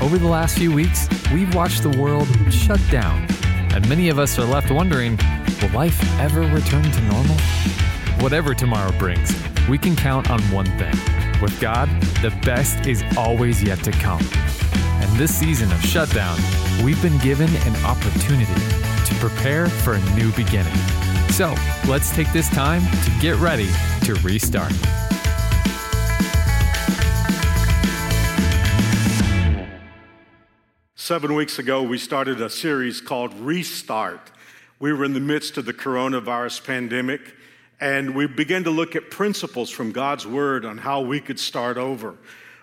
Over the last few weeks, we've watched the world shut down, and many of us are left wondering will life ever return to normal? Whatever tomorrow brings, we can count on one thing. With God, the best is always yet to come. And this season of shutdown, we've been given an opportunity to prepare for a new beginning. So let's take this time to get ready to restart. Seven weeks ago, we started a series called Restart. We were in the midst of the coronavirus pandemic, and we began to look at principles from God's Word on how we could start over.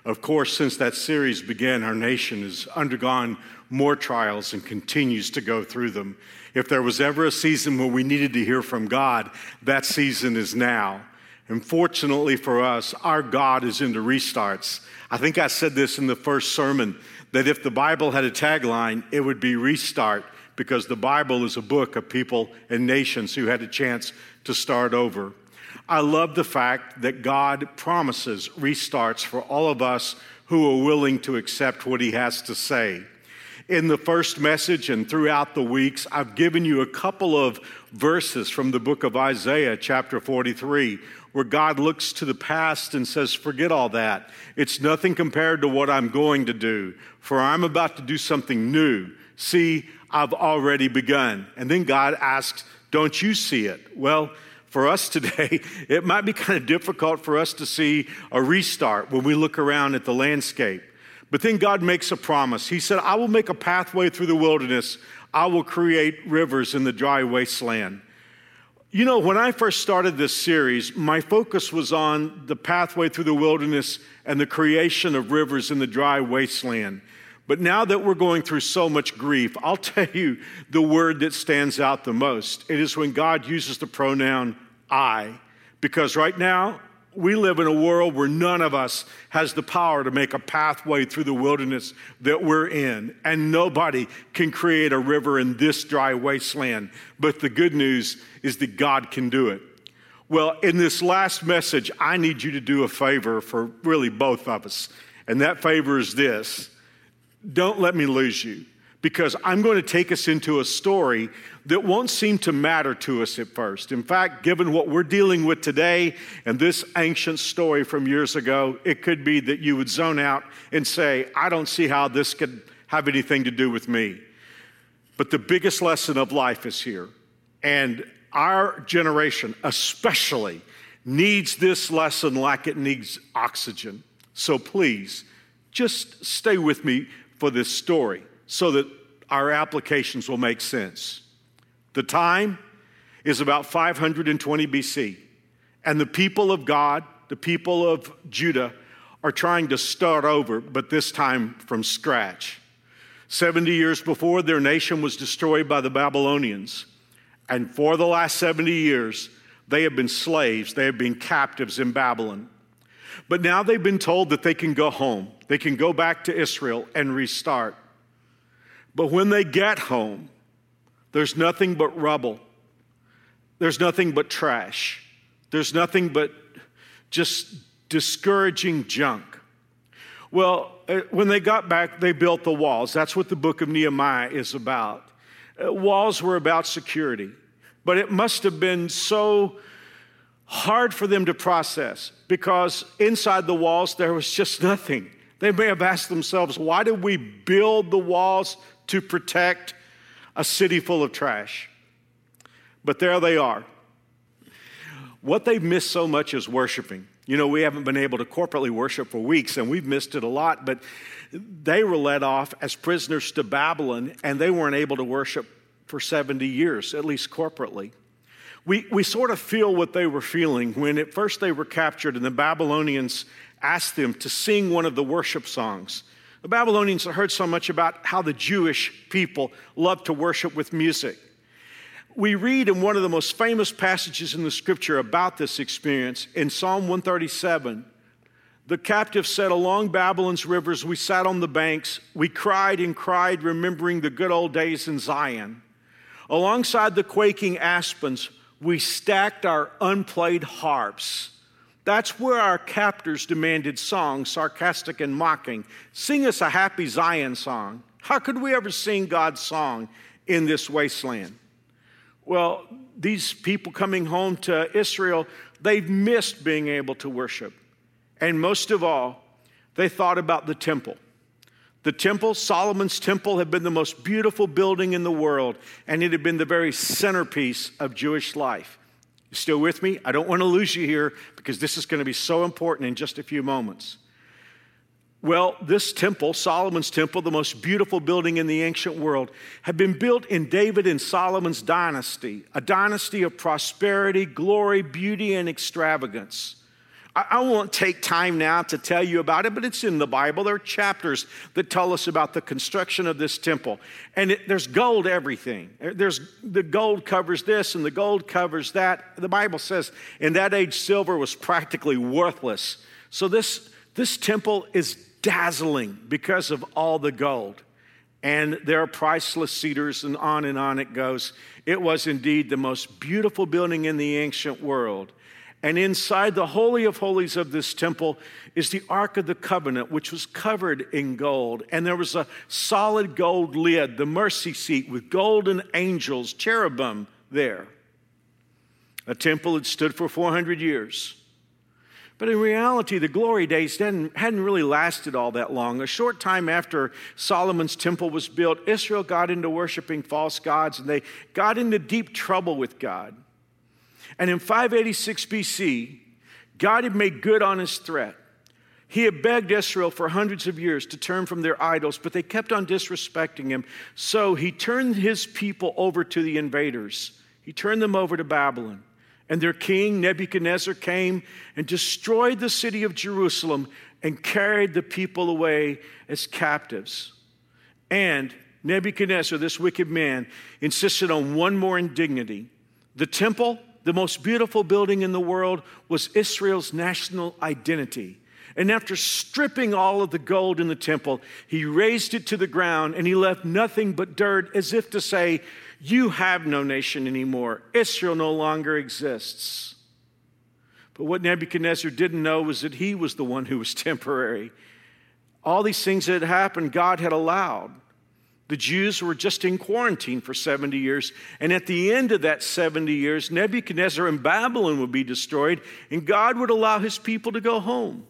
Of course, since that series began, our nation has undergone more trials and continues to go through them. If there was ever a season where we needed to hear from God, that season is now. And fortunately for us, our God is into restarts. I think I said this in the first sermon that if the Bible had a tagline, it would be restart because the Bible is a book of people and nations who had a chance to start over. I love the fact that God promises restarts for all of us who are willing to accept what He has to say. In the first message and throughout the weeks, I've given you a couple of verses from the book of Isaiah, chapter 43, where God looks to the past and says, Forget all that. It's nothing compared to what I'm going to do, for I'm about to do something new. See, I've already begun. And then God asks, Don't you see it? Well, for us today, it might be kind of difficult for us to see a restart when we look around at the landscape. But then God makes a promise. He said, I will make a pathway through the wilderness, I will create rivers in the dry wasteland. You know, when I first started this series, my focus was on the pathway through the wilderness and the creation of rivers in the dry wasteland. But now that we're going through so much grief, I'll tell you the word that stands out the most. It is when God uses the pronoun I. Because right now, we live in a world where none of us has the power to make a pathway through the wilderness that we're in, and nobody can create a river in this dry wasteland. But the good news is that God can do it. Well, in this last message, I need you to do a favor for really both of us, and that favor is this don't let me lose you because I'm going to take us into a story that won't seem to matter to us at first. In fact, given what we're dealing with today and this ancient story from years ago, it could be that you would zone out and say, I don't see how this could have anything to do with me. But the biggest lesson of life is here. And our generation, especially, needs this lesson like it needs oxygen. So please, just stay with me for this story so that our applications will make sense. The time is about 520 BC, and the people of God, the people of Judah, are trying to start over, but this time from scratch. 70 years before, their nation was destroyed by the Babylonians, and for the last 70 years, they have been slaves, they have been captives in Babylon. But now they've been told that they can go home, they can go back to Israel and restart. But when they get home, there's nothing but rubble. There's nothing but trash. There's nothing but just discouraging junk. Well, uh, when they got back, they built the walls. That's what the book of Nehemiah is about. Uh, walls were about security, but it must have been so hard for them to process because inside the walls there was just nothing. They may have asked themselves, why did we build the walls to protect a city full of trash. But there they are. What they've missed so much is worshiping. You know, we haven't been able to corporately worship for weeks, and we've missed it a lot, but they were led off as prisoners to Babylon, and they weren't able to worship for 70 years, at least corporately. We, we sort of feel what they were feeling when at first they were captured, and the Babylonians asked them to sing one of the worship songs The Babylonians had heard so much about how the Jewish people loved to worship with music. We read in one of the most famous passages in the scripture about this experience in Psalm 137. The captive said, Along Babylon's rivers, we sat on the banks. We cried and cried, remembering the good old days in Zion. Alongside the quaking aspens, we stacked our unplayed harps. That's where our captors demanded songs, sarcastic and mocking. Sing us a happy Zion song. How could we ever sing God's song in this wasteland? Well, these people coming home to Israel, they've missed being able to worship. And most of all, they thought about the temple. The temple, Solomon's temple, had been the most beautiful building in the world, and it had been the very centerpiece of Jewish life. You still with me? I don't want to lose you here because this is going to be so important in just a few moments. Well, this temple, Solomon's temple, the most beautiful building in the ancient world, had been built in David and Solomon's dynasty, a dynasty of prosperity, glory, beauty, and extravagance. I, won't take time now to tell you about it, but it's in the Bible. There are chapters that tell us about the construction of this temple. And it, there's gold everything. There's the gold covers this and the gold covers that. The Bible says in that age silver was practically worthless. So this this temple is dazzling because of all the gold. And there are priceless cedars, and on and on it goes. It was indeed the most beautiful building in the ancient world. And inside the Holy of Holies of this temple is the Ark of the Covenant, which was covered in gold. And there was a solid gold lid, the mercy seat with golden angels, cherubim there. A temple had stood for 400 years. But in reality, the glory days hadn't really lasted all that long. A short time after Solomon's temple was built, Israel got into worshiping false gods and they got into deep trouble with God. And in 586 BC, God had made good on his threat. He had begged Israel for hundreds of years to turn from their idols, but they kept on disrespecting him. So he turned his people over to the invaders. He turned them over to Babylon. And their king, Nebuchadnezzar, came and destroyed the city of Jerusalem and carried the people away as captives. And Nebuchadnezzar, this wicked man, insisted on one more indignity the temple the most beautiful building in the world was Israel's national identity. And after stripping all of the gold in the temple, he razed it to the ground and he left nothing but dirt as if to say, You have no nation anymore. Israel no longer exists. But what Nebuchadnezzar didn't know was that he was the one who was temporary. All these things that had happened, God had allowed. The Jews were just in quarantine for 70 years. And at the end of that 70 years, Nebuchadnezzar and Babylon would be destroyed, and God would allow his people to go home.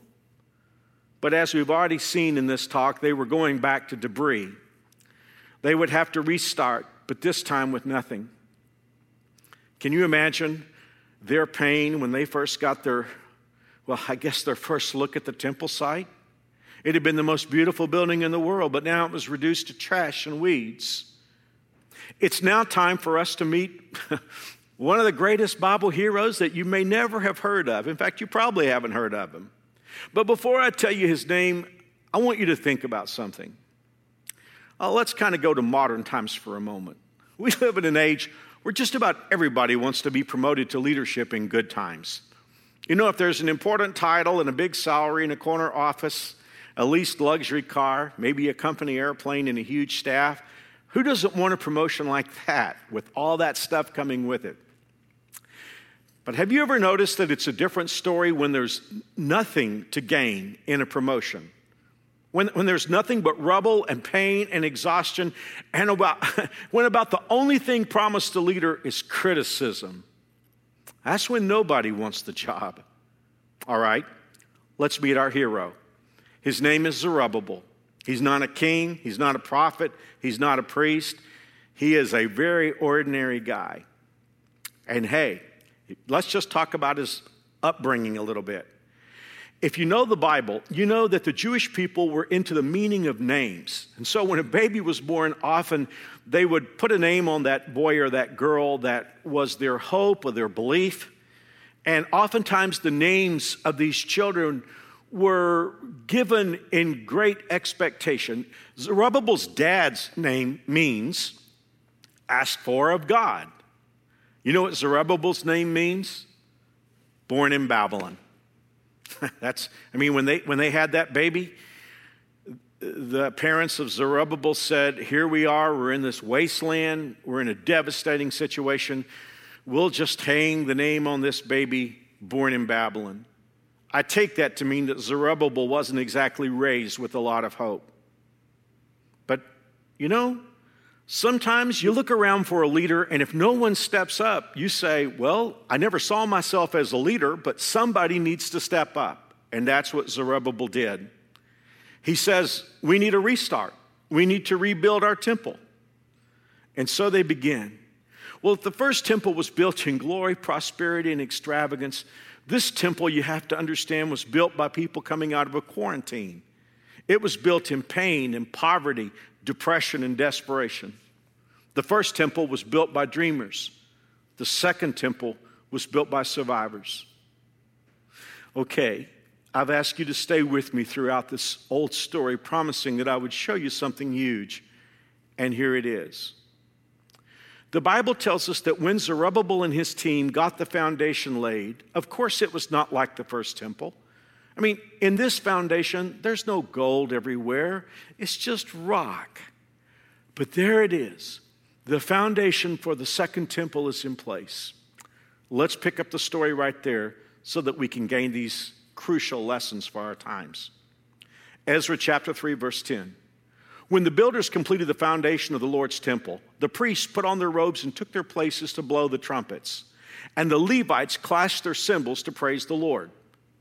But as we've already seen in this talk, they were going back to debris. They would have to restart, but this time with nothing. Can you imagine their pain when they first got their, well, I guess their first look at the temple site? It had been the most beautiful building in the world, but now it was reduced to trash and weeds. It's now time for us to meet one of the greatest Bible heroes that you may never have heard of. In fact, you probably haven't heard of him. But before I tell you his name, I want you to think about something. Uh, let's kind of go to modern times for a moment. We live in an age where just about everybody wants to be promoted to leadership in good times. You know, if there's an important title and a big salary in a corner office, a leased luxury car, maybe a company airplane and a huge staff. Who doesn't want a promotion like that with all that stuff coming with it? But have you ever noticed that it's a different story when there's nothing to gain in a promotion? When, when there's nothing but rubble and pain and exhaustion, and about, when about the only thing promised to leader is criticism. That's when nobody wants the job. All right, let's meet our hero. His name is Zerubbabel. He's not a king, he's not a prophet, he's not a priest. He is a very ordinary guy. And hey, let's just talk about his upbringing a little bit. If you know the Bible, you know that the Jewish people were into the meaning of names. And so when a baby was born, often they would put a name on that boy or that girl that was their hope or their belief. And oftentimes the names of these children were given in great expectation. Zerubbabel's dad's name means asked for of God. You know what Zerubbabel's name means? Born in Babylon. That's, I mean, when they, when they had that baby, the parents of Zerubbabel said, Here we are, we're in this wasteland, we're in a devastating situation. We'll just hang the name on this baby born in Babylon. I take that to mean that Zerubbabel wasn't exactly raised with a lot of hope. But, you know, sometimes you look around for a leader, and if no one steps up, you say, Well, I never saw myself as a leader, but somebody needs to step up. And that's what Zerubbabel did. He says, We need a restart. We need to rebuild our temple. And so they begin. Well, if the first temple was built in glory, prosperity, and extravagance, this temple, you have to understand, was built by people coming out of a quarantine. It was built in pain and poverty, depression and desperation. The first temple was built by dreamers. The second temple was built by survivors. Okay, I've asked you to stay with me throughout this old story, promising that I would show you something huge. And here it is. The Bible tells us that when Zerubbabel and his team got the foundation laid, of course it was not like the first temple. I mean, in this foundation, there's no gold everywhere, it's just rock. But there it is. The foundation for the second temple is in place. Let's pick up the story right there so that we can gain these crucial lessons for our times. Ezra chapter 3, verse 10. When the builders completed the foundation of the Lord's temple, the priests put on their robes and took their places to blow the trumpets. And the Levites clashed their cymbals to praise the Lord.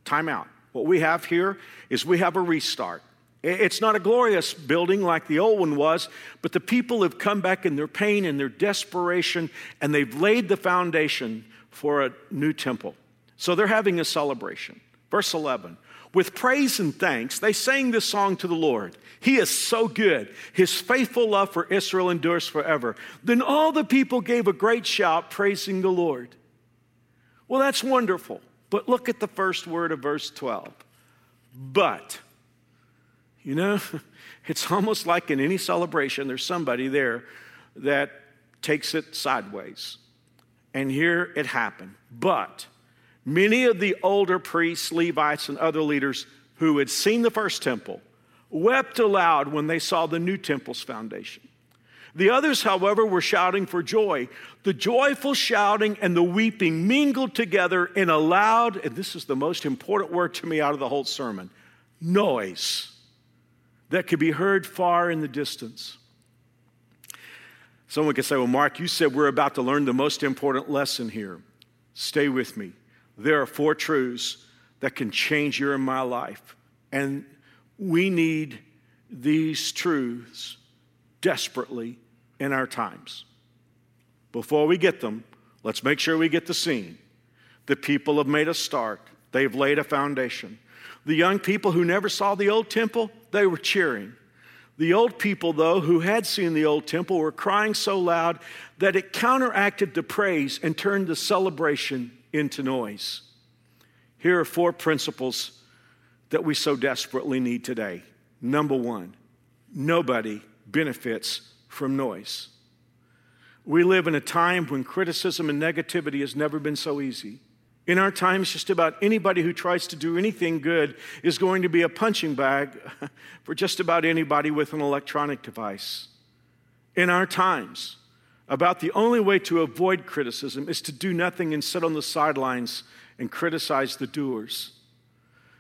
Time out. What we have here is we have a restart. It's not a glorious building like the old one was, but the people have come back in their pain and their desperation, and they've laid the foundation for a new temple. So they're having a celebration. Verse 11 With praise and thanks, they sang this song to the Lord. He is so good. His faithful love for Israel endures forever. Then all the people gave a great shout, praising the Lord. Well, that's wonderful. But look at the first word of verse 12. But, you know, it's almost like in any celebration, there's somebody there that takes it sideways. And here it happened. But, Many of the older priests, Levites, and other leaders who had seen the first temple wept aloud when they saw the new temple's foundation. The others, however, were shouting for joy. The joyful shouting and the weeping mingled together in a loud, and this is the most important word to me out of the whole sermon noise that could be heard far in the distance. Someone could say, Well, Mark, you said we're about to learn the most important lesson here. Stay with me there are four truths that can change your and my life. And we need these truths desperately in our times. Before we get them, let's make sure we get the scene. The people have made a start, they've laid a foundation. The young people who never saw the old temple, they were cheering. The old people, though, who had seen the old temple, were crying so loud that it counteracted the praise and turned the celebration into noise. Here are four principles that we so desperately need today. Number one, nobody benefits from noise. We live in a time when criticism and negativity has never been so easy. In our times, just about anybody who tries to do anything good is going to be a punching bag for just about anybody with an electronic device. In our times, about the only way to avoid criticism is to do nothing and sit on the sidelines and criticize the doers.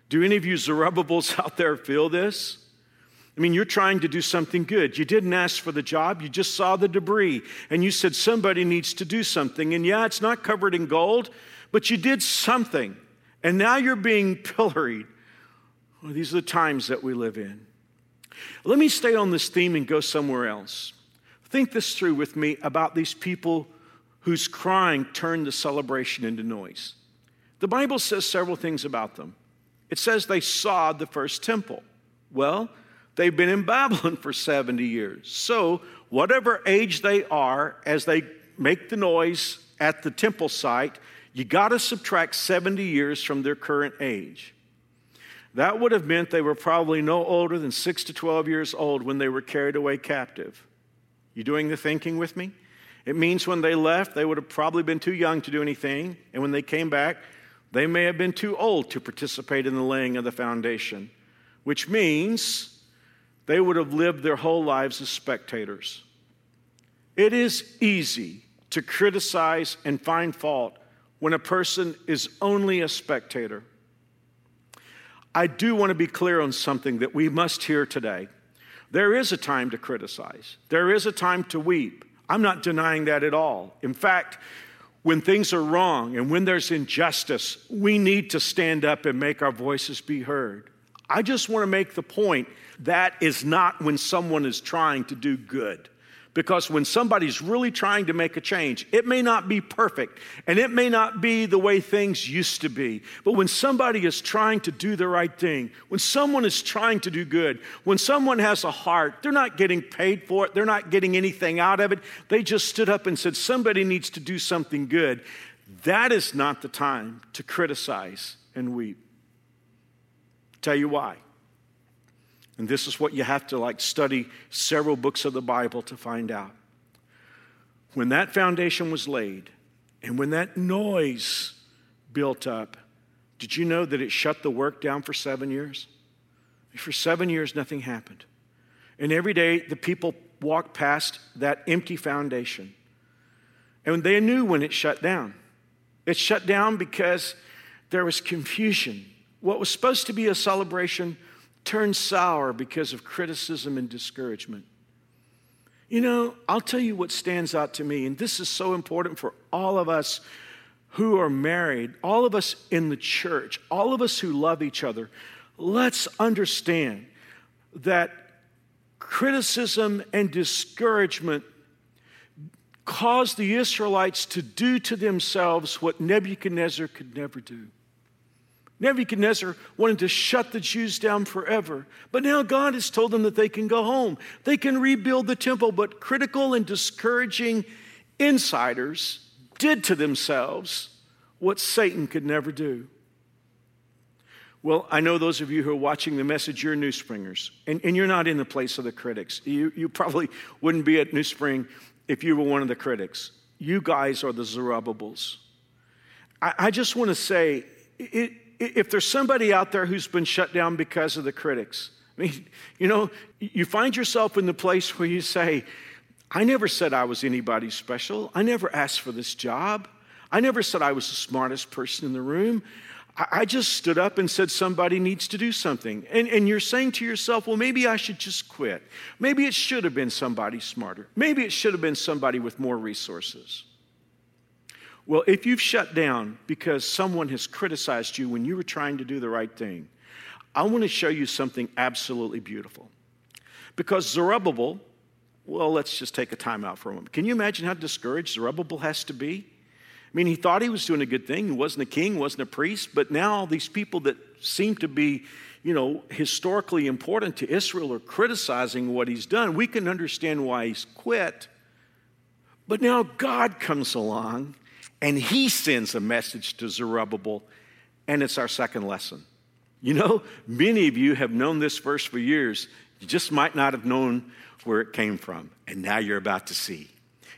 Do any of you Zerubbabels out there feel this? I mean, you're trying to do something good. You didn't ask for the job, you just saw the debris, and you said somebody needs to do something. And yeah, it's not covered in gold, but you did something, and now you're being pilloried. Well, these are the times that we live in. Let me stay on this theme and go somewhere else. Think this through with me about these people whose crying turned the celebration into noise. The Bible says several things about them. It says they saw the first temple. Well, they've been in Babylon for 70 years. So, whatever age they are, as they make the noise at the temple site, you got to subtract 70 years from their current age. That would have meant they were probably no older than 6 to 12 years old when they were carried away captive. You doing the thinking with me? It means when they left, they would have probably been too young to do anything, and when they came back, they may have been too old to participate in the laying of the foundation, which means they would have lived their whole lives as spectators. It is easy to criticize and find fault when a person is only a spectator. I do want to be clear on something that we must hear today. There is a time to criticize, there is a time to weep. I'm not denying that at all. In fact, when things are wrong and when there's injustice, we need to stand up and make our voices be heard. I just want to make the point that is not when someone is trying to do good. Because when somebody's really trying to make a change, it may not be perfect and it may not be the way things used to be. But when somebody is trying to do the right thing, when someone is trying to do good, when someone has a heart, they're not getting paid for it, they're not getting anything out of it. They just stood up and said, Somebody needs to do something good. That is not the time to criticize and weep. Tell you why. And this is what you have to like study several books of the Bible to find out. When that foundation was laid and when that noise built up, did you know that it shut the work down for seven years? For seven years, nothing happened. And every day, the people walked past that empty foundation. And they knew when it shut down. It shut down because there was confusion. What was supposed to be a celebration turned sour because of criticism and discouragement. You know, I'll tell you what stands out to me, and this is so important for all of us who are married, all of us in the church, all of us who love each other. Let's understand that criticism and discouragement caused the Israelites to do to themselves what Nebuchadnezzar could never do. Nebuchadnezzar wanted to shut the Jews down forever. But now God has told them that they can go home. They can rebuild the temple, but critical and discouraging insiders did to themselves what Satan could never do. Well, I know those of you who are watching the message, you're New Springers, and, and you're not in the place of the critics. You, you probably wouldn't be at New Spring if you were one of the critics. You guys are the Zerubbabels. I, I just want to say, it, if there's somebody out there who's been shut down because of the critics, I mean, you know, you find yourself in the place where you say, I never said I was anybody special. I never asked for this job. I never said I was the smartest person in the room. I just stood up and said somebody needs to do something. And, and you're saying to yourself, well, maybe I should just quit. Maybe it should have been somebody smarter. Maybe it should have been somebody with more resources. Well, if you've shut down because someone has criticized you when you were trying to do the right thing, I want to show you something absolutely beautiful. Because Zerubbabel, well, let's just take a time out for a moment. Can you imagine how discouraged Zerubbabel has to be? I mean, he thought he was doing a good thing. He wasn't a king, wasn't a priest, but now all these people that seem to be, you know, historically important to Israel are criticizing what he's done. We can understand why he's quit. But now God comes along and he sends a message to Zerubbabel, and it's our second lesson. You know, many of you have known this verse for years. You just might not have known where it came from, and now you're about to see.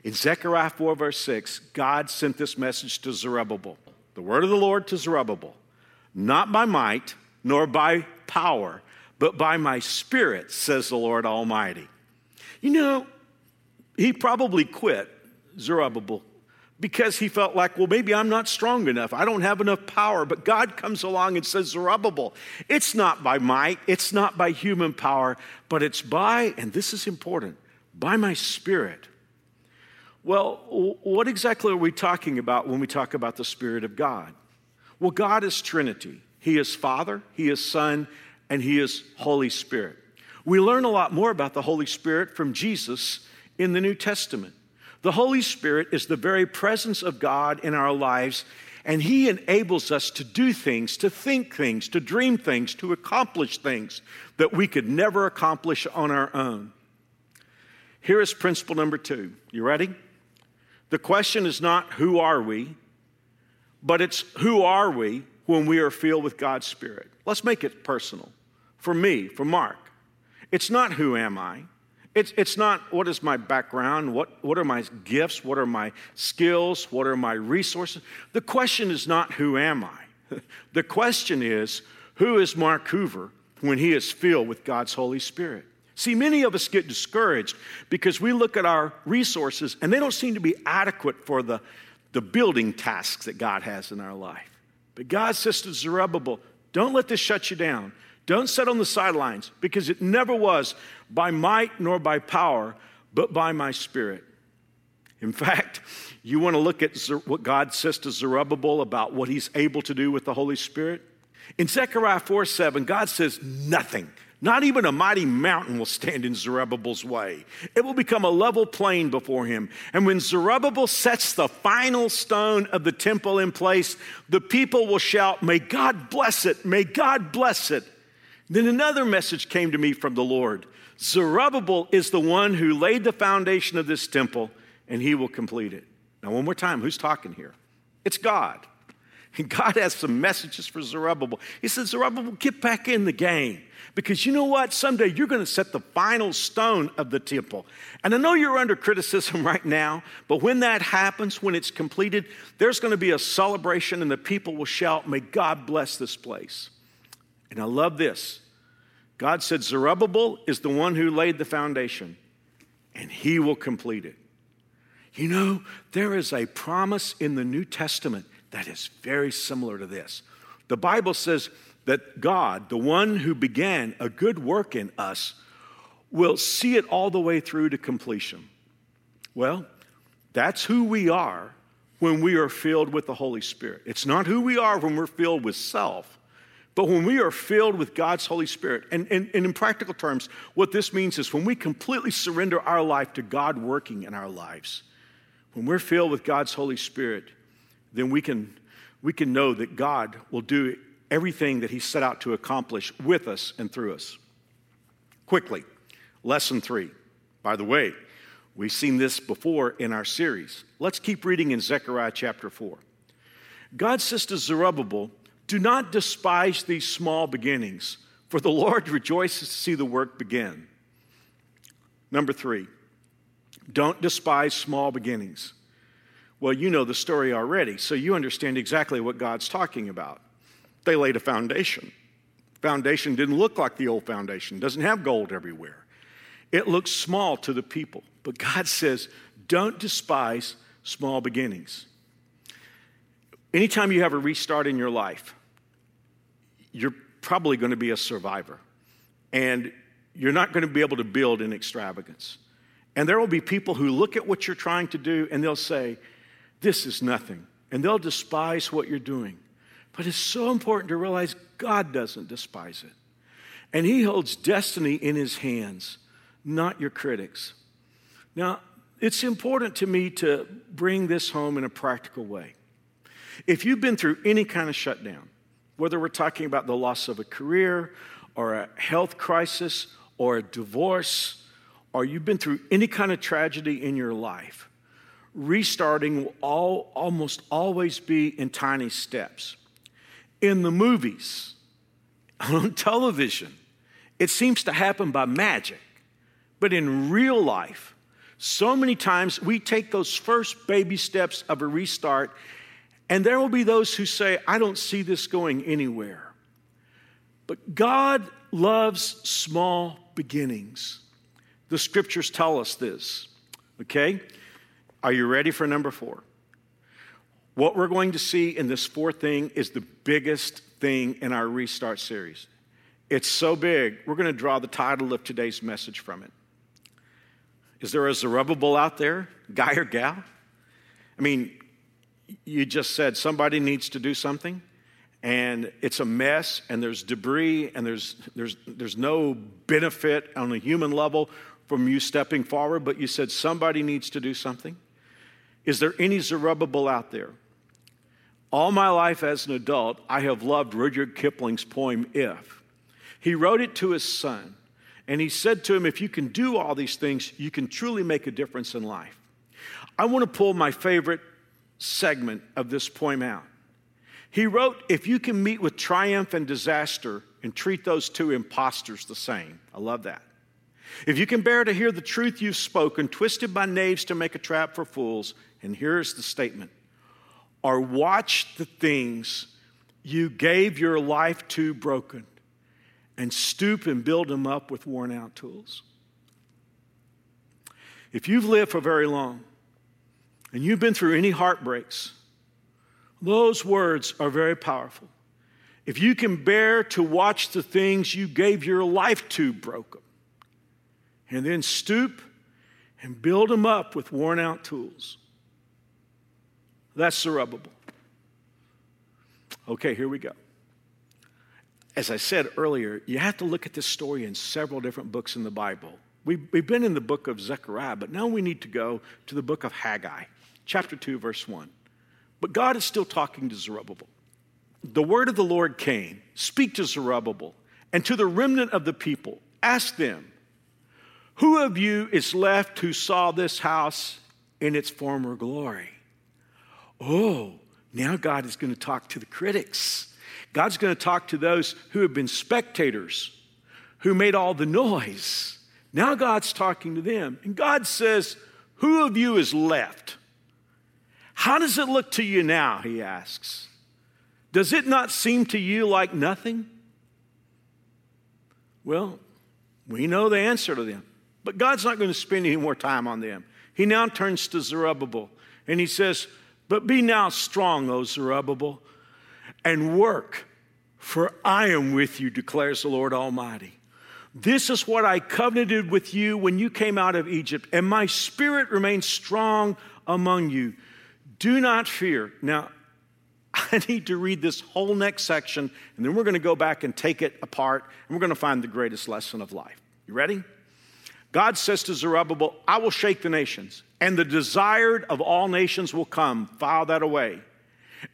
In Zechariah 4, verse 6, God sent this message to Zerubbabel the word of the Lord to Zerubbabel, not by might nor by power, but by my spirit, says the Lord Almighty. You know, he probably quit, Zerubbabel because he felt like, well, maybe I'm not strong enough. I don't have enough power. But God comes along and says, Zerubbabel, it's not by might, it's not by human power, but it's by, and this is important, by my spirit. Well, what exactly are we talking about when we talk about the Spirit of God? Well, God is Trinity. He is Father, He is Son, and He is Holy Spirit. We learn a lot more about the Holy Spirit from Jesus in the New Testament. The Holy Spirit is the very presence of God in our lives, and He enables us to do things, to think things, to dream things, to accomplish things that we could never accomplish on our own. Here is principle number two. You ready? The question is not who are we, but it's who are we when we are filled with God's Spirit. Let's make it personal. For me, for Mark, it's not who am I. It's, it's not what is my background, what, what are my gifts, what are my skills, what are my resources. The question is not who am I. The question is who is Mark Hoover when he is filled with God's Holy Spirit? See, many of us get discouraged because we look at our resources and they don't seem to be adequate for the, the building tasks that God has in our life. But God says to Zerubbabel, don't let this shut you down. Don't sit on the sidelines because it never was by might nor by power, but by my spirit. In fact, you want to look at what God says to Zerubbabel about what he's able to do with the Holy Spirit? In Zechariah 4 7, God says, Nothing, not even a mighty mountain will stand in Zerubbabel's way. It will become a level plain before him. And when Zerubbabel sets the final stone of the temple in place, the people will shout, May God bless it! May God bless it! Then another message came to me from the Lord Zerubbabel is the one who laid the foundation of this temple, and he will complete it. Now, one more time, who's talking here? It's God. And God has some messages for Zerubbabel. He said, Zerubbabel, get back in the game. Because you know what? Someday you're going to set the final stone of the temple. And I know you're under criticism right now, but when that happens, when it's completed, there's going to be a celebration and the people will shout, May God bless this place. And I love this. God said, Zerubbabel is the one who laid the foundation, and he will complete it. You know, there is a promise in the New Testament that is very similar to this. The Bible says that God, the one who began a good work in us, will see it all the way through to completion. Well, that's who we are when we are filled with the Holy Spirit. It's not who we are when we're filled with self, but when we are filled with God's Holy Spirit. And, and, and, in practical terms, what this means is when we completely surrender our life to God working in our lives, when we're filled with God's Holy Spirit, then we can, we can know that God will do everything that He set out to accomplish with us and through us. Quickly, lesson three. By the way, we've seen this before in our series. Let's keep reading in Zechariah chapter 4. God says to Zerubbabel, Do not despise these small beginnings, for the Lord rejoices to see the work begin. Number three, don't despise small beginnings. Well, you know the story already, so you understand exactly what God's talking about. They laid a foundation. Foundation didn't look like the old foundation, doesn't have gold everywhere. It looks small to the people, but God says, don't despise small beginnings. Anytime you have a restart in your life, you're probably going to be a survivor. And you're not going to be able to build in extravagance. And there will be people who look at what you're trying to do and they'll say, this is nothing. And they'll despise what you're doing. But it's so important to realize God doesn't despise it. And He holds destiny in His hands, not your critics. Now, it's important to me to bring this home in a practical way. If you've been through any kind of shutdown, whether we're talking about the loss of a career or a health crisis or a divorce, or you've been through any kind of tragedy in your life, restarting will all, almost always be in tiny steps. In the movies, on television, it seems to happen by magic. But in real life, so many times we take those first baby steps of a restart, and there will be those who say, I don't see this going anywhere. But God loves small beginnings. The scriptures tell us this, okay? Are you ready for number four? What we're going to see in this fourth thing is the biggest thing in our Restart series. It's so big, we're going to draw the title of today's message from it. Is there a Zerubbabel out there, guy or gal? I mean, you just said somebody needs to do something, and it's a mess, and there's debris, and there's, there's, there's no benefit on a human level from you stepping forward, but you said somebody needs to do something. Is there any Zerubbabel out there? All my life as an adult, I have loved Rudyard Kipling's poem, If. He wrote it to his son, and he said to him, If you can do all these things, you can truly make a difference in life. I want to pull my favorite segment of this poem out. He wrote, If you can meet with triumph and disaster and treat those two impostors the same. I love that. If you can bear to hear the truth you've spoken, twisted by knaves to make a trap for fools, and here's the statement, or watch the things you gave your life to broken and stoop and build them up with worn out tools. If you've lived for very long and you've been through any heartbreaks, those words are very powerful. If you can bear to watch the things you gave your life to broken, and then stoop and build them up with worn out tools, that's Zerubbabel. Okay, here we go. As I said earlier, you have to look at this story in several different books in the Bible. We've, we've been in the book of Zechariah, but now we need to go to the book of Haggai, chapter 2, verse 1. But God is still talking to Zerubbabel. The word of the Lord came Speak to Zerubbabel and to the remnant of the people. Ask them, Who of you is left who saw this house in its former glory? Oh, now God is going to talk to the critics. God's going to talk to those who have been spectators, who made all the noise. Now God's talking to them. And God says, Who of you is left? How does it look to you now? He asks. Does it not seem to you like nothing? Well, we know the answer to them. But God's not going to spend any more time on them. He now turns to Zerubbabel and he says, But be now strong, O Zerubbabel, and work, for I am with you, declares the Lord Almighty. This is what I covenanted with you when you came out of Egypt, and my spirit remains strong among you. Do not fear. Now, I need to read this whole next section, and then we're going to go back and take it apart, and we're going to find the greatest lesson of life. You ready? God says to Zerubbabel, I will shake the nations, and the desired of all nations will come. File that away.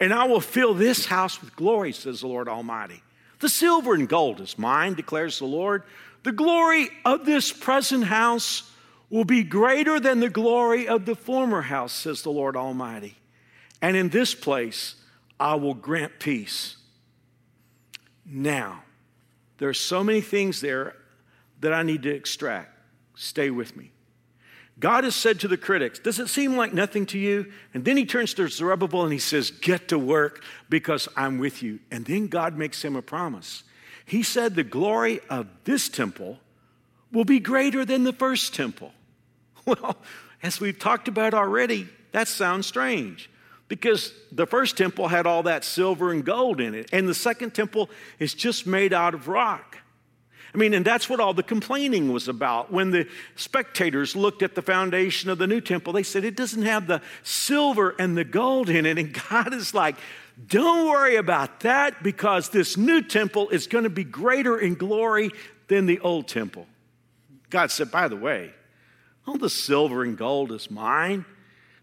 And I will fill this house with glory, says the Lord Almighty. The silver and gold is mine, declares the Lord. The glory of this present house will be greater than the glory of the former house, says the Lord Almighty. And in this place I will grant peace. Now, there are so many things there that I need to extract. Stay with me. God has said to the critics, Does it seem like nothing to you? And then he turns to Zerubbabel and he says, Get to work because I'm with you. And then God makes him a promise. He said, The glory of this temple will be greater than the first temple. Well, as we've talked about already, that sounds strange because the first temple had all that silver and gold in it, and the second temple is just made out of rock. I mean, and that's what all the complaining was about. When the spectators looked at the foundation of the new temple, they said, It doesn't have the silver and the gold in it. And God is like, Don't worry about that because this new temple is going to be greater in glory than the old temple. God said, By the way, all the silver and gold is mine.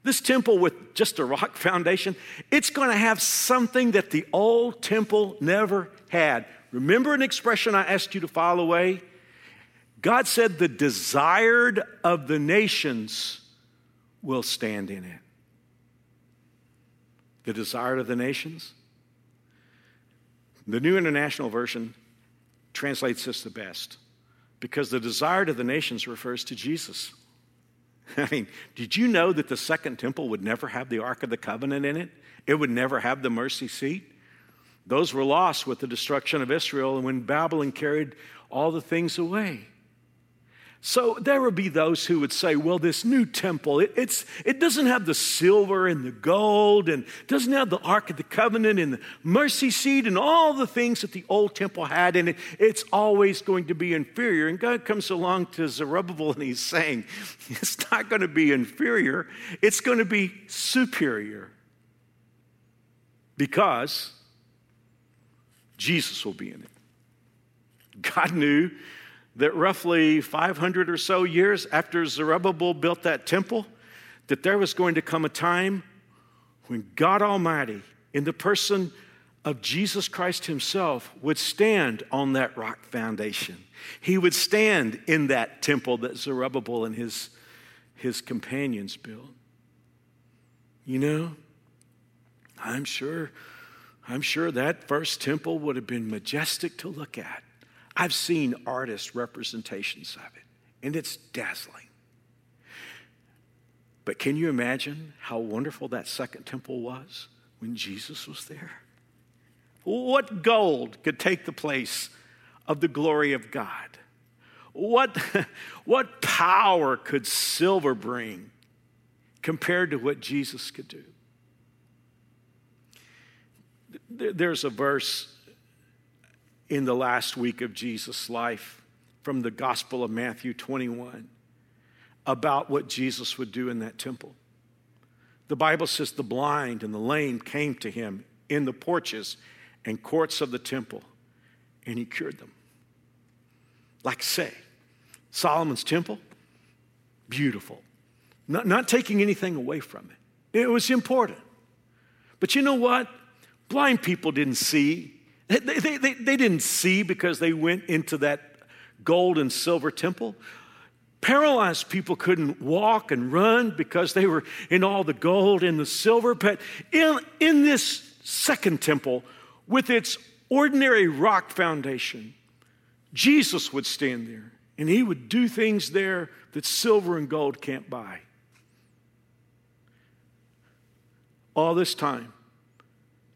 This temple with just a rock foundation, it's going to have something that the old temple never had Remember an expression I asked you to file away? God said, The desired of the nations will stand in it. The desired of the nations? The New International Version translates this the best because the desired of the nations refers to Jesus. I mean, did you know that the second temple would never have the Ark of the Covenant in it? It would never have the mercy seat. Those were lost with the destruction of Israel and when Babylon carried all the things away. So there would be those who would say, well, this new temple, it, it's, it doesn't have the silver and the gold and doesn't have the Ark of the Covenant and the mercy seat and all the things that the old temple had, and it, it's always going to be inferior. And God comes along to Zerubbabel and he's saying, it's not going to be inferior, it's going to be superior. Because Jesus will be in it. God knew that roughly 500 or so years after Zerubbabel built that temple, that there was going to come a time when God Almighty, in the person of Jesus Christ Himself, would stand on that rock foundation. He would stand in that temple that Zerubbabel and his, his companions built. You know, I'm sure I'm sure that first temple would have been majestic to look at. I've seen artist representations of it, and it's dazzling. But can you imagine how wonderful that second temple was when Jesus was there? What gold could take the place of the glory of God? What, what power could silver bring compared to what Jesus could do? There's a verse in the last week of Jesus' life from the Gospel of Matthew 21 about what Jesus would do in that temple. The Bible says the blind and the lame came to him in the porches and courts of the temple, and he cured them. Like, say, Solomon's temple, beautiful. Not, not taking anything away from it, it was important. But you know what? Blind people didn't see. They, they, they, they didn't see because they went into that gold and silver temple. Paralyzed people couldn't walk and run because they were in all the gold and the silver. But in, in this second temple, with its ordinary rock foundation, Jesus would stand there and he would do things there that silver and gold can't buy. All this time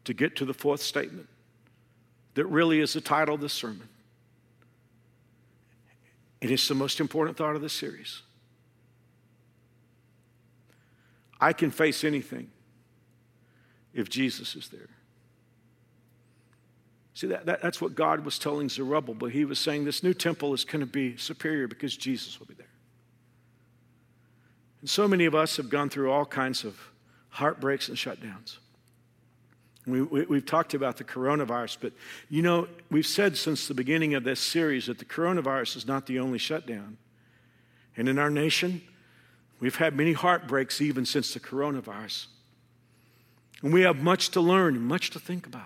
to get to the fourth statement that really is the title of this sermon. It is the most important thought of the series. I can face anything if Jesus is there. See, that, that, that's what God was telling Zerubbabel. But he was saying this new temple is going to be superior because Jesus will be there. And so many of us have gone through all kinds of heartbreaks and shutdowns. We, we, we've talked about the coronavirus, but you know, we've said since the beginning of this series that the coronavirus is not the only shutdown. And in our nation, we've had many heartbreaks even since the coronavirus. And we have much to learn and much to think about.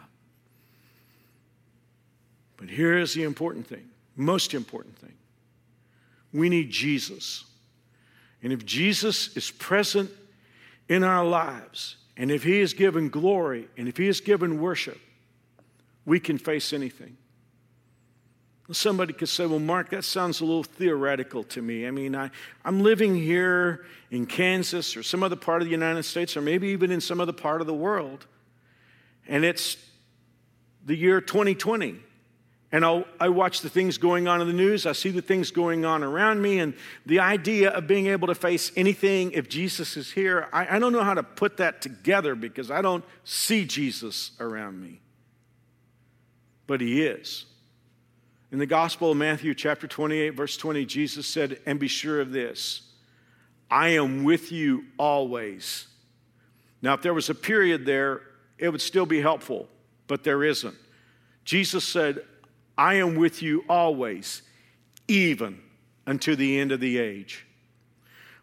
But here is the important thing, most important thing. We need Jesus. And if Jesus is present in our lives, and if He is given glory, and if He is given worship, we can face anything. Somebody could say, Well, Mark, that sounds a little theoretical to me. I mean, I, I'm living here in Kansas or some other part of the United States, or maybe even in some other part of the world, and it's the year 2020. And I'll, i watch the things going on in the news. I see the things going on around me. And the idea of being able to face anything if Jesus is here, I, I don't know how to put that together because I don't see Jesus around me. But he is. In the Gospel of Matthew, chapter 28, verse 20, Jesus said, And be sure of this I am with you always. Now, if there was a period there, it would still be helpful, but there isn't. Jesus said, I am with you always, even unto the end of the age.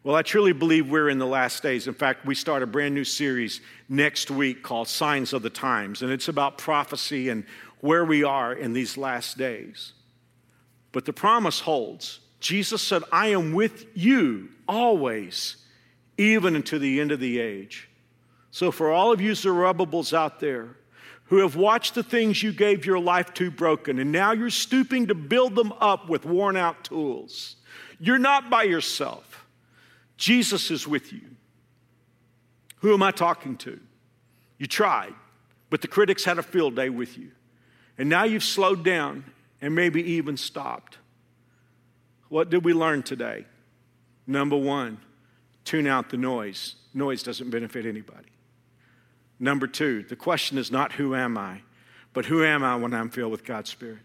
Well, I truly believe we're in the last days. In fact, we start a brand new series next week called Signs of the Times, and it's about prophecy and where we are in these last days. But the promise holds. Jesus said, I am with you always, even unto the end of the age. So, for all of you Zerubbabels out there, who have watched the things you gave your life to broken, and now you're stooping to build them up with worn out tools. You're not by yourself. Jesus is with you. Who am I talking to? You tried, but the critics had a field day with you. And now you've slowed down and maybe even stopped. What did we learn today? Number one, tune out the noise. Noise doesn't benefit anybody. Number two, the question is not who am I, but who am I when I'm filled with God's Spirit?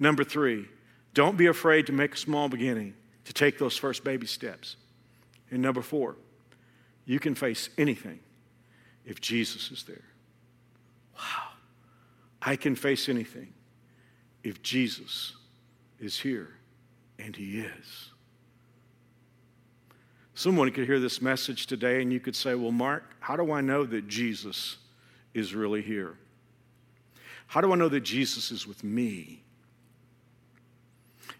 Number three, don't be afraid to make a small beginning, to take those first baby steps. And number four, you can face anything if Jesus is there. Wow. I can face anything if Jesus is here, and He is. Someone could hear this message today and you could say, Well, Mark, how do I know that Jesus is really here? How do I know that Jesus is with me?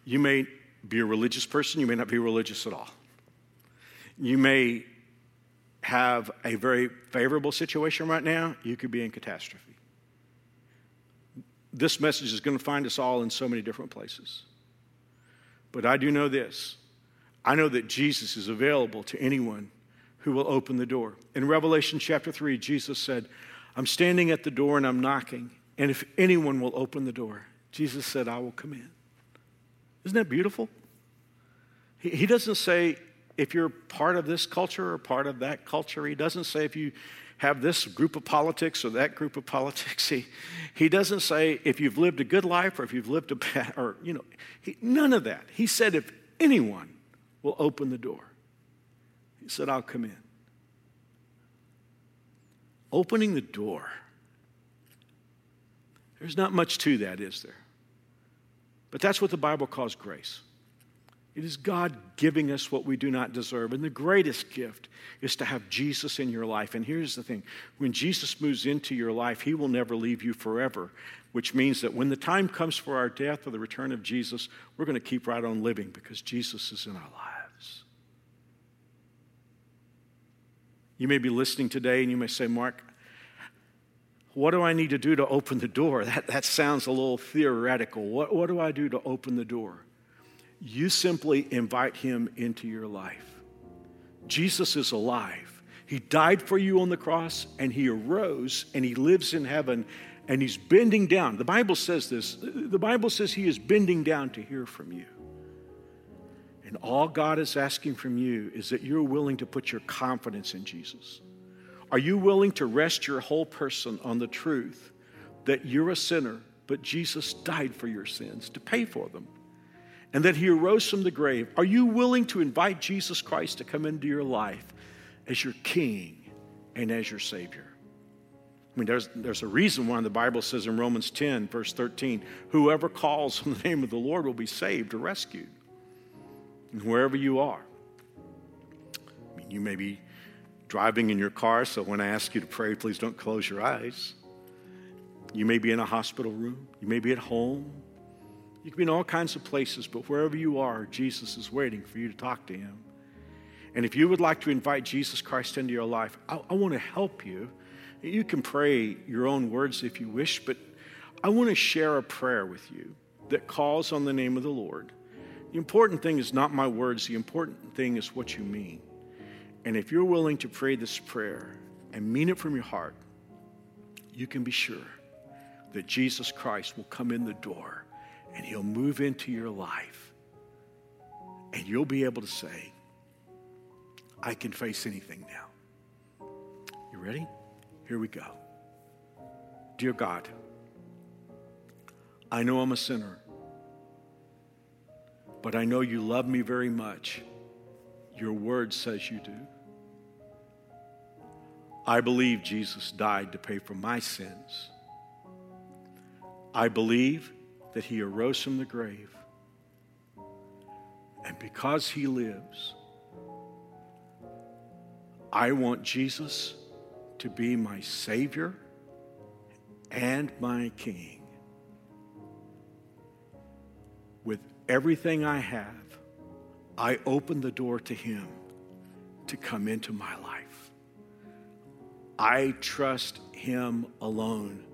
You may be a religious person, you may not be religious at all. You may have a very favorable situation right now, you could be in catastrophe. this message is going to find us all in so many different places. But I do know this I know that Jesus is available to anyone who will open the door. In Revelation chapter 3, Jesus said, I'm standing at the door and I'm knocking, and if anyone will open the door, Jesus said, I will come in. Isn't that beautiful? He, he doesn't say if you're part of this culture or part of that culture. He doesn't say if you have this group of politics or that group of politics. He, he doesn't say if you've lived a good life or if you've lived a bad, or, you know, he, none of that. He said if anyone will open the door, he said, I'll come in. Opening the door. There's not much to that, is there? But that's what the Bible calls grace. It is God giving us what we do not deserve. And the greatest gift is to have Jesus in your life. And here's the thing when Jesus moves into your life, he will never leave you forever, which means that when the time comes for our death or the return of Jesus, we're going to keep right on living because Jesus is in our lives. You may be listening today and you may say, Mark, what do I need to do to open the door? That, that sounds a little theoretical. What, what do I do to open the door? you simply invite him into your life. Jesus is alive. He died for you on the cross and he arose and he lives in heaven and he's bending down. The Bible says this the Bible says he is bending down to hear from you. And all God is asking from you is that you're willing to put your confidence in Jesus. Are you willing to rest your whole person on the truth that you're a sinner, but Jesus died for your sins to pay for them? and that he arose from the grave, are you willing to invite Jesus Christ to come into your life as your king and as your savior? I mean, there's, there's a reason why the Bible says in Romans 10, verse 13, whoever calls on the name of the Lord will be saved or rescued. And wherever you are. I mean, you may be driving in your car, so when I ask you to pray, please don't close your eyes. You may be in a hospital room, you may be at home, you could be in all kinds of places, but wherever you are, Jesus is waiting for you to talk to him. And if you would like to invite Jesus Christ into your life, I, I want to help you. You can pray your own words if you wish, but I want to share a prayer with you that calls on the name of the Lord. The important thing is not my words, the important thing is what you mean. And if you're willing to pray this prayer and mean it from your heart, you can be sure that Jesus Christ will come in the door and He'll move into your life. And you'll be able to say, I can face anything now. You ready? Here we go. Dear God, I know I'm a sinner, but I know you love me very much. Your word says you do. I believe Jesus died to pay for my sins. I believe that he arose from the grave. And because he lives, I want Jesus to be my Savior and my King. Everything I have, I open the door to Him to come into my life. I trust Him alone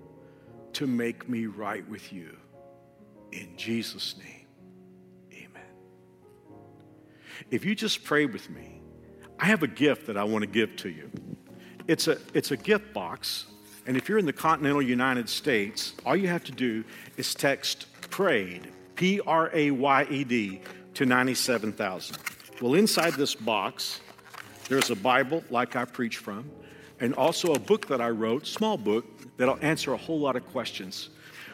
to make me right with you. In Jesus' name, amen. If you just pray with me, I have a gift that I want to give to you. It's a, it's a gift box, and if you're in the continental United States, all you have to do is text PRAYED, P R A Y E D, to 97,000. Well, inside this box, there's a Bible, like I preach from, and also a book that I wrote, small book, that'll answer a whole lot of questions.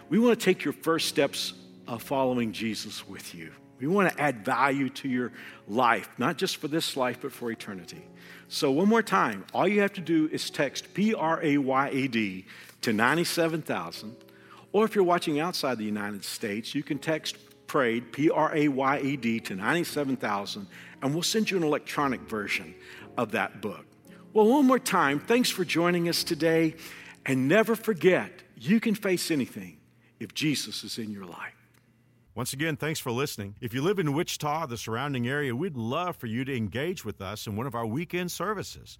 We want to take your first steps of following Jesus with you. We want to add value to your life, not just for this life, but for eternity. So, one more time, all you have to do is text P R A Y A D to 97,000. Or if you're watching outside the United States, you can text PRAYED, P R A Y E D, to 97,000, and we'll send you an electronic version of that book. Well, one more time, thanks for joining us today. And never forget, you can face anything if Jesus is in your life. Once again, thanks for listening. If you live in Wichita, the surrounding area, we'd love for you to engage with us in one of our weekend services.